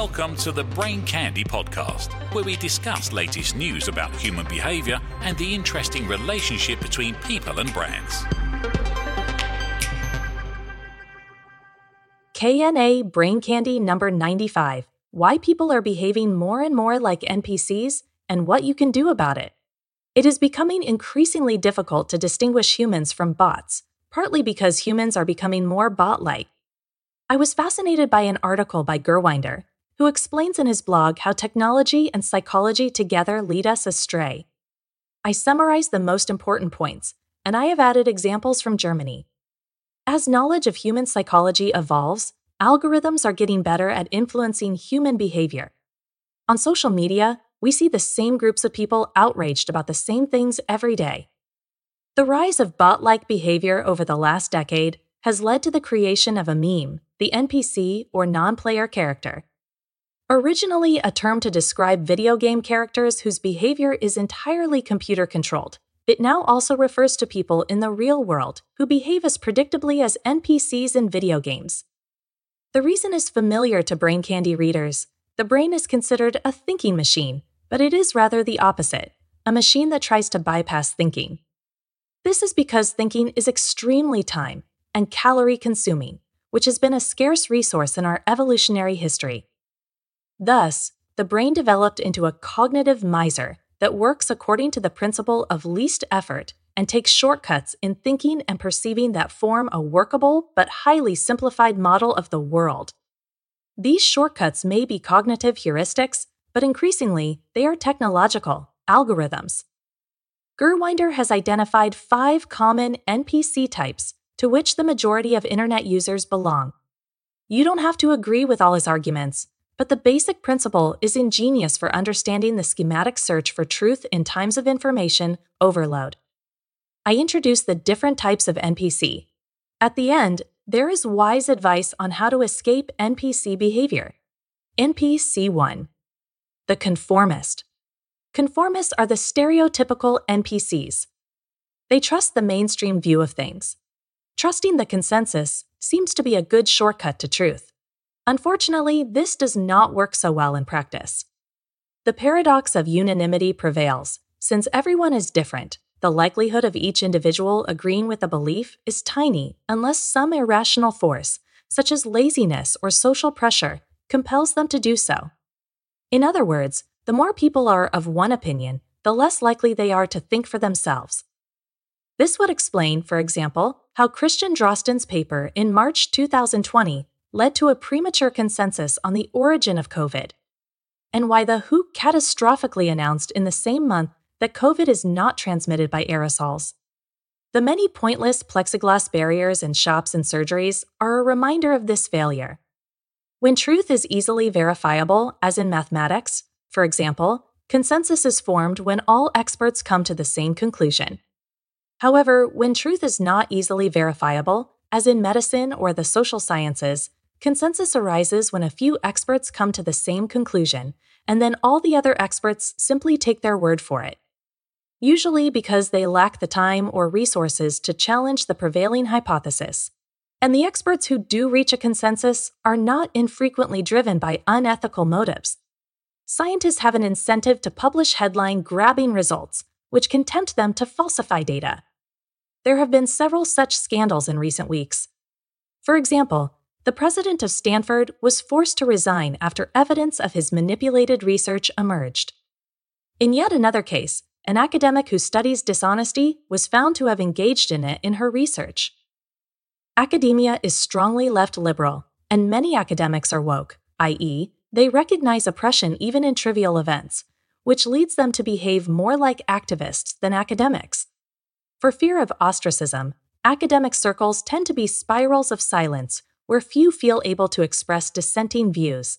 Welcome to the Brain Candy podcast, where we discuss latest news about human behavior and the interesting relationship between people and brands. KNA Brain Candy number 95 Why People Are Behaving More and More Like NPCs and What You Can Do About It. It is becoming increasingly difficult to distinguish humans from bots, partly because humans are becoming more bot like. I was fascinated by an article by Gurwinder who explains in his blog how technology and psychology together lead us astray. I summarize the most important points, and I have added examples from Germany. As knowledge of human psychology evolves, algorithms are getting better at influencing human behavior. On social media, we see the same groups of people outraged about the same things every day. The rise of bot like behavior over the last decade has led to the creation of a meme, the NPC or non player character, Originally a term to describe video game characters whose behavior is entirely computer controlled, it now also refers to people in the real world who behave as predictably as NPCs in video games. The reason is familiar to brain candy readers. The brain is considered a thinking machine, but it is rather the opposite a machine that tries to bypass thinking. This is because thinking is extremely time and calorie consuming, which has been a scarce resource in our evolutionary history. Thus, the brain developed into a cognitive miser that works according to the principle of least effort and takes shortcuts in thinking and perceiving that form a workable but highly simplified model of the world. These shortcuts may be cognitive heuristics, but increasingly, they are technological algorithms. Gurwinder has identified five common NPC types to which the majority of Internet users belong. You don't have to agree with all his arguments, but the basic principle is ingenious for understanding the schematic search for truth in times of information overload. I introduce the different types of NPC. At the end, there is wise advice on how to escape NPC behavior. NPC 1 The Conformist. Conformists are the stereotypical NPCs. They trust the mainstream view of things. Trusting the consensus seems to be a good shortcut to truth. Unfortunately, this does not work so well in practice. The paradox of unanimity prevails. Since everyone is different, the likelihood of each individual agreeing with a belief is tiny unless some irrational force, such as laziness or social pressure, compels them to do so. In other words, the more people are of one opinion, the less likely they are to think for themselves. This would explain, for example, how Christian Drosten's paper in March 2020 led to a premature consensus on the origin of COVID, and why the WHO catastrophically announced in the same month that COVID is not transmitted by aerosols. The many pointless plexiglass barriers in shops and surgeries are a reminder of this failure. When truth is easily verifiable, as in mathematics, for example, consensus is formed when all experts come to the same conclusion. However, when truth is not easily verifiable, as in medicine or the social sciences, Consensus arises when a few experts come to the same conclusion, and then all the other experts simply take their word for it. Usually because they lack the time or resources to challenge the prevailing hypothesis. And the experts who do reach a consensus are not infrequently driven by unethical motives. Scientists have an incentive to publish headline grabbing results, which can tempt them to falsify data. There have been several such scandals in recent weeks. For example, the president of Stanford was forced to resign after evidence of his manipulated research emerged. In yet another case, an academic who studies dishonesty was found to have engaged in it in her research. Academia is strongly left liberal, and many academics are woke, i.e., they recognize oppression even in trivial events, which leads them to behave more like activists than academics. For fear of ostracism, academic circles tend to be spirals of silence where few feel able to express dissenting views.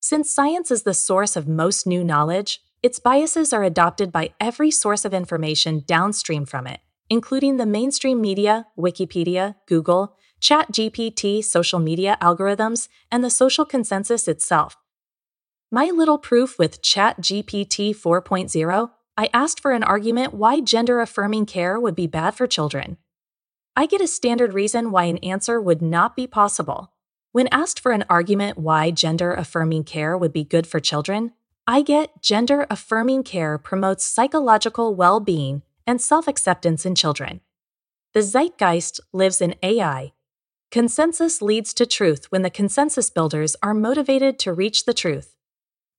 Since science is the source of most new knowledge, its biases are adopted by every source of information downstream from it, including the mainstream media, Wikipedia, Google, ChatGPT, social media algorithms, and the social consensus itself. My little proof with ChatGPT 4.0, I asked for an argument why gender affirming care would be bad for children. I get a standard reason why an answer would not be possible. When asked for an argument why gender affirming care would be good for children, I get gender affirming care promotes psychological well being and self acceptance in children. The zeitgeist lives in AI. Consensus leads to truth when the consensus builders are motivated to reach the truth.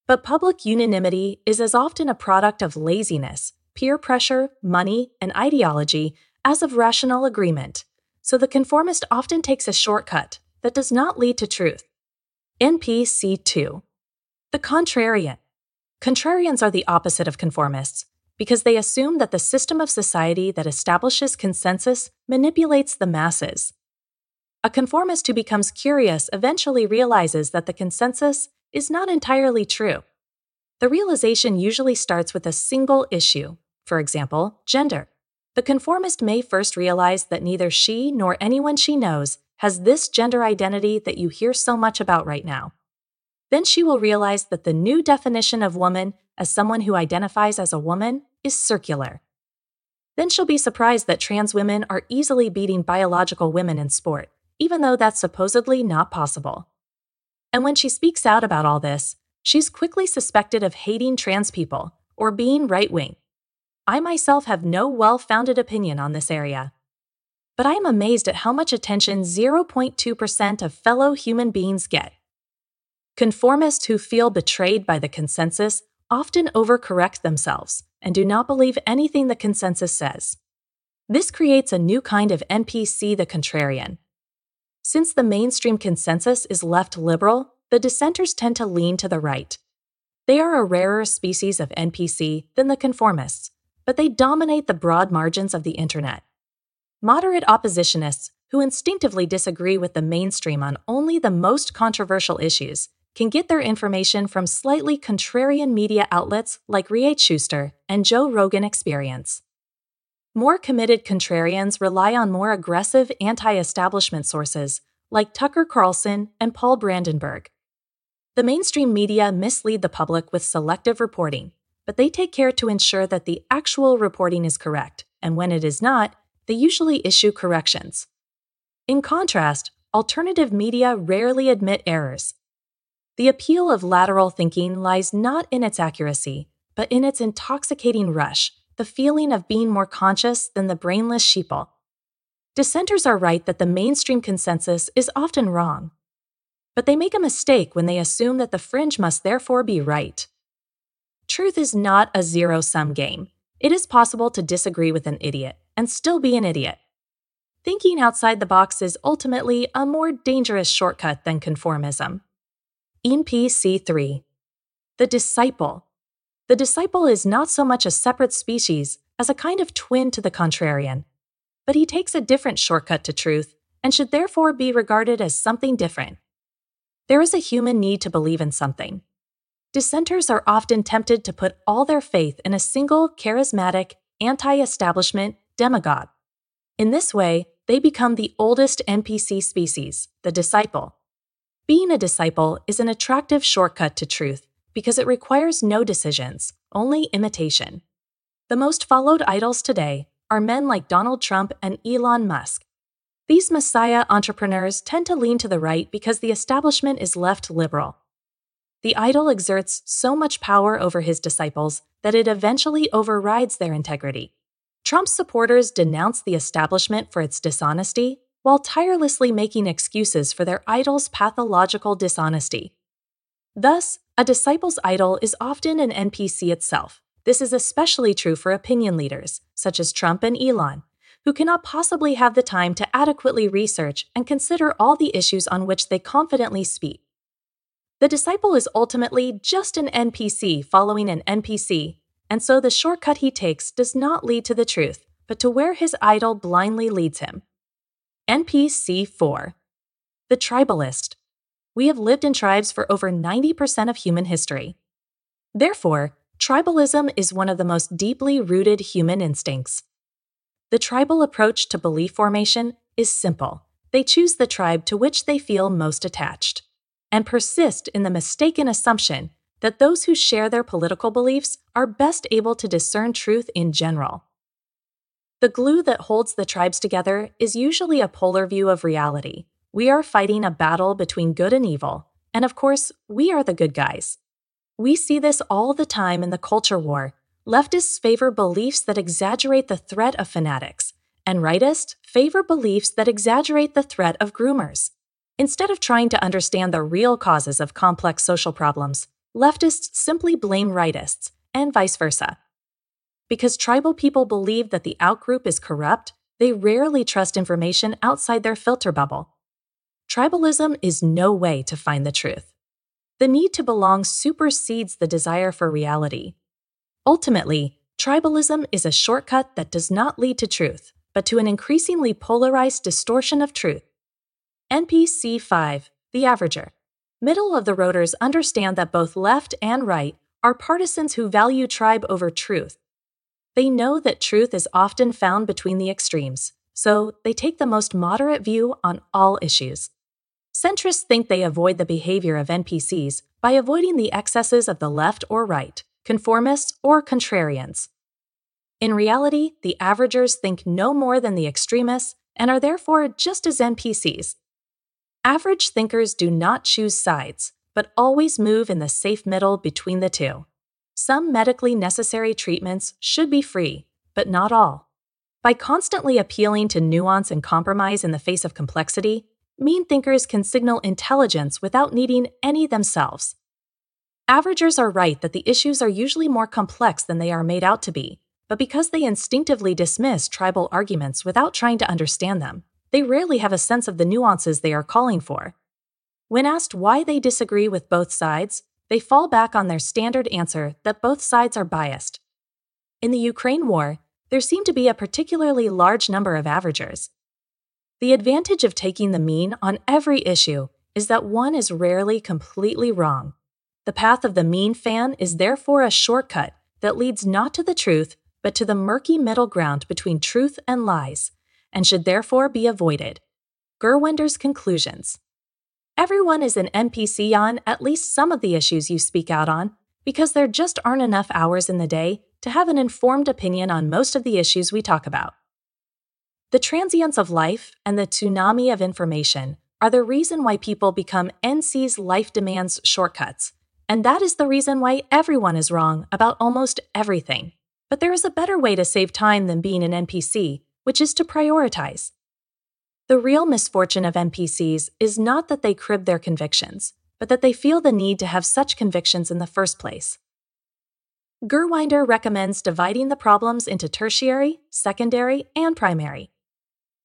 But public unanimity is as often a product of laziness, peer pressure, money, and ideology as of rational agreement, so the conformist often takes a shortcut that does not lead to truth. NPC 2. The contrarian. Contrarians are the opposite of conformists because they assume that the system of society that establishes consensus manipulates the masses. A conformist who becomes curious eventually realizes that the consensus is not entirely true. The realization usually starts with a single issue, for example, gender. The conformist may first realize that neither she nor anyone she knows has this gender identity that you hear so much about right now. Then she will realize that the new definition of woman as someone who identifies as a woman is circular. Then she'll be surprised that trans women are easily beating biological women in sport, even though that's supposedly not possible. And when she speaks out about all this, she's quickly suspected of hating trans people or being right wing. I myself have no well founded opinion on this area. But I am amazed at how much attention 0.2% of fellow human beings get. Conformists who feel betrayed by the consensus often overcorrect themselves and do not believe anything the consensus says. This creates a new kind of NPC the contrarian, since the mainstream consensus is left liberal, the dissenters tend to lean to the right. They are a rarer species of NPC than the conformists, but they dominate the broad margins of the internet. Moderate oppositionists who instinctively disagree with the mainstream on only the most controversial issues can get their information from slightly contrarian media outlets like Reitschuster and Joe Rogan Experience. More committed contrarians rely on more aggressive anti establishment sources like Tucker Carlson and Paul Brandenburg. The mainstream media mislead the public with selective reporting, but they take care to ensure that the actual reporting is correct, and when it is not, they usually issue corrections. In contrast, alternative media rarely admit errors. The appeal of lateral thinking lies not in its accuracy, but in its intoxicating rush the feeling of being more conscious than the brainless sheeple. Dissenters are right that the mainstream consensus is often wrong. But they make a mistake when they assume that the fringe must therefore be right. Truth is not a zero sum game. It is possible to disagree with an idiot and still be an idiot. Thinking outside the box is ultimately a more dangerous shortcut than conformism. NPC 3 The Disciple the disciple is not so much a separate species as a kind of twin to the contrarian, but he takes a different shortcut to truth and should therefore be regarded as something different. There is a human need to believe in something. Dissenters are often tempted to put all their faith in a single charismatic, anti establishment demagogue. In this way, they become the oldest NPC species, the disciple. Being a disciple is an attractive shortcut to truth because it requires no decisions, only imitation. The most followed idols today are men like Donald Trump and Elon Musk. These messiah entrepreneurs tend to lean to the right because the establishment is left liberal. The idol exerts so much power over his disciples that it eventually overrides their integrity. Trump's supporters denounce the establishment for its dishonesty while tirelessly making excuses for their idol's pathological dishonesty. Thus, a disciple's idol is often an NPC itself. This is especially true for opinion leaders, such as Trump and Elon, who cannot possibly have the time to adequately research and consider all the issues on which they confidently speak. The disciple is ultimately just an NPC following an NPC, and so the shortcut he takes does not lead to the truth, but to where his idol blindly leads him. NPC 4 The Tribalist we have lived in tribes for over 90% of human history. Therefore, tribalism is one of the most deeply rooted human instincts. The tribal approach to belief formation is simple. They choose the tribe to which they feel most attached and persist in the mistaken assumption that those who share their political beliefs are best able to discern truth in general. The glue that holds the tribes together is usually a polar view of reality, We are fighting a battle between good and evil, and of course, we are the good guys. We see this all the time in the culture war. Leftists favor beliefs that exaggerate the threat of fanatics, and rightists favor beliefs that exaggerate the threat of groomers. Instead of trying to understand the real causes of complex social problems, leftists simply blame rightists, and vice versa. Because tribal people believe that the outgroup is corrupt, they rarely trust information outside their filter bubble. Tribalism is no way to find the truth. The need to belong supersedes the desire for reality. Ultimately, tribalism is a shortcut that does not lead to truth, but to an increasingly polarized distortion of truth. NPC 5, the averager. Middle of the roaders understand that both left and right are partisans who value tribe over truth. They know that truth is often found between the extremes, so they take the most moderate view on all issues. Centrists think they avoid the behavior of NPCs by avoiding the excesses of the left or right, conformists or contrarians. In reality, the averagers think no more than the extremists and are therefore just as NPCs. Average thinkers do not choose sides, but always move in the safe middle between the two. Some medically necessary treatments should be free, but not all. By constantly appealing to nuance and compromise in the face of complexity, mean thinkers can signal intelligence without needing any themselves. Averagers are right that the issues are usually more complex than they are made out to be, but because they instinctively dismiss tribal arguments without trying to understand them, they rarely have a sense of the nuances they are calling for. When asked why they disagree with both sides, they fall back on their standard answer that both sides are biased. In the Ukraine war, there seemed to be a particularly large number of averagers. The advantage of taking the mean on every issue is that one is rarely completely wrong. The path of the mean fan is therefore a shortcut that leads not to the truth, but to the murky middle ground between truth and lies, and should therefore be avoided. Gurwinder's conclusions. Everyone is an NPC on at least some of the issues you speak out on, because there just aren't enough hours in the day to have an informed opinion on most of the issues we talk about. The transience of life and the tsunami of information are the reason why people become NC's life demands shortcuts, and that is the reason why everyone is wrong about almost everything. But there is a better way to save time than being an NPC, which is to prioritize. The real misfortune of NPCs is not that they crib their convictions, but that they feel the need to have such convictions in the first place. Gurwinder recommends dividing the problems into tertiary, secondary, and primary.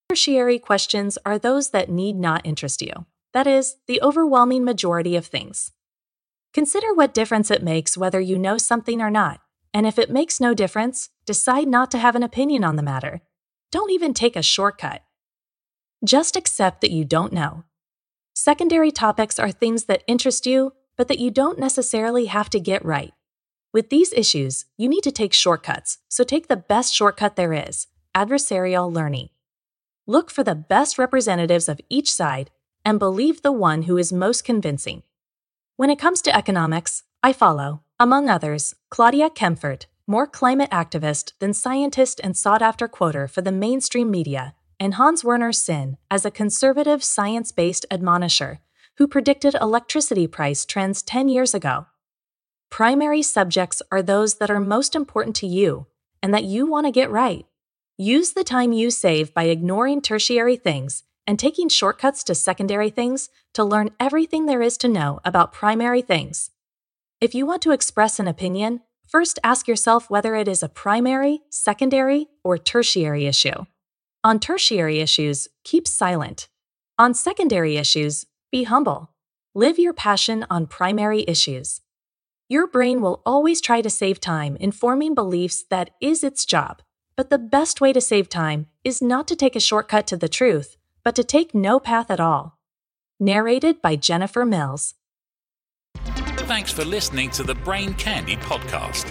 Tertiary questions are those that need not interest you, that is, the overwhelming majority of things. Consider what difference it makes whether you know something or not, and if it makes no difference, decide not to have an opinion on the matter. Don't even take a shortcut. Just accept that you don't know. Secondary topics are things that interest you, but that you don't necessarily have to get right. With these issues, you need to take shortcuts, so take the best shortcut there is adversarial learning. Look for the best representatives of each side and believe the one who is most convincing. When it comes to economics, I follow, among others, Claudia Kemfert, more climate activist than scientist and sought after quoter for the mainstream media and Hans Werner Sinn as a conservative science based admonisher who predicted electricity price trends 10 years ago. Primary subjects are those that are most important to you and that you want to get right. Use the time you save by ignoring tertiary things and taking shortcuts to secondary things to learn everything there is to know about primary things. If you want to express an opinion, first ask yourself whether it is a primary, secondary, or tertiary issue. On tertiary issues, keep silent. On secondary issues, be humble. Live your passion on primary issues. Your brain will always try to save time in forming beliefs that is its job, but the best way to save time is not to take a shortcut to the truth, but to take no path at all. Narrated by Jennifer Mills. Thanks for listening to the Brain Candy podcast.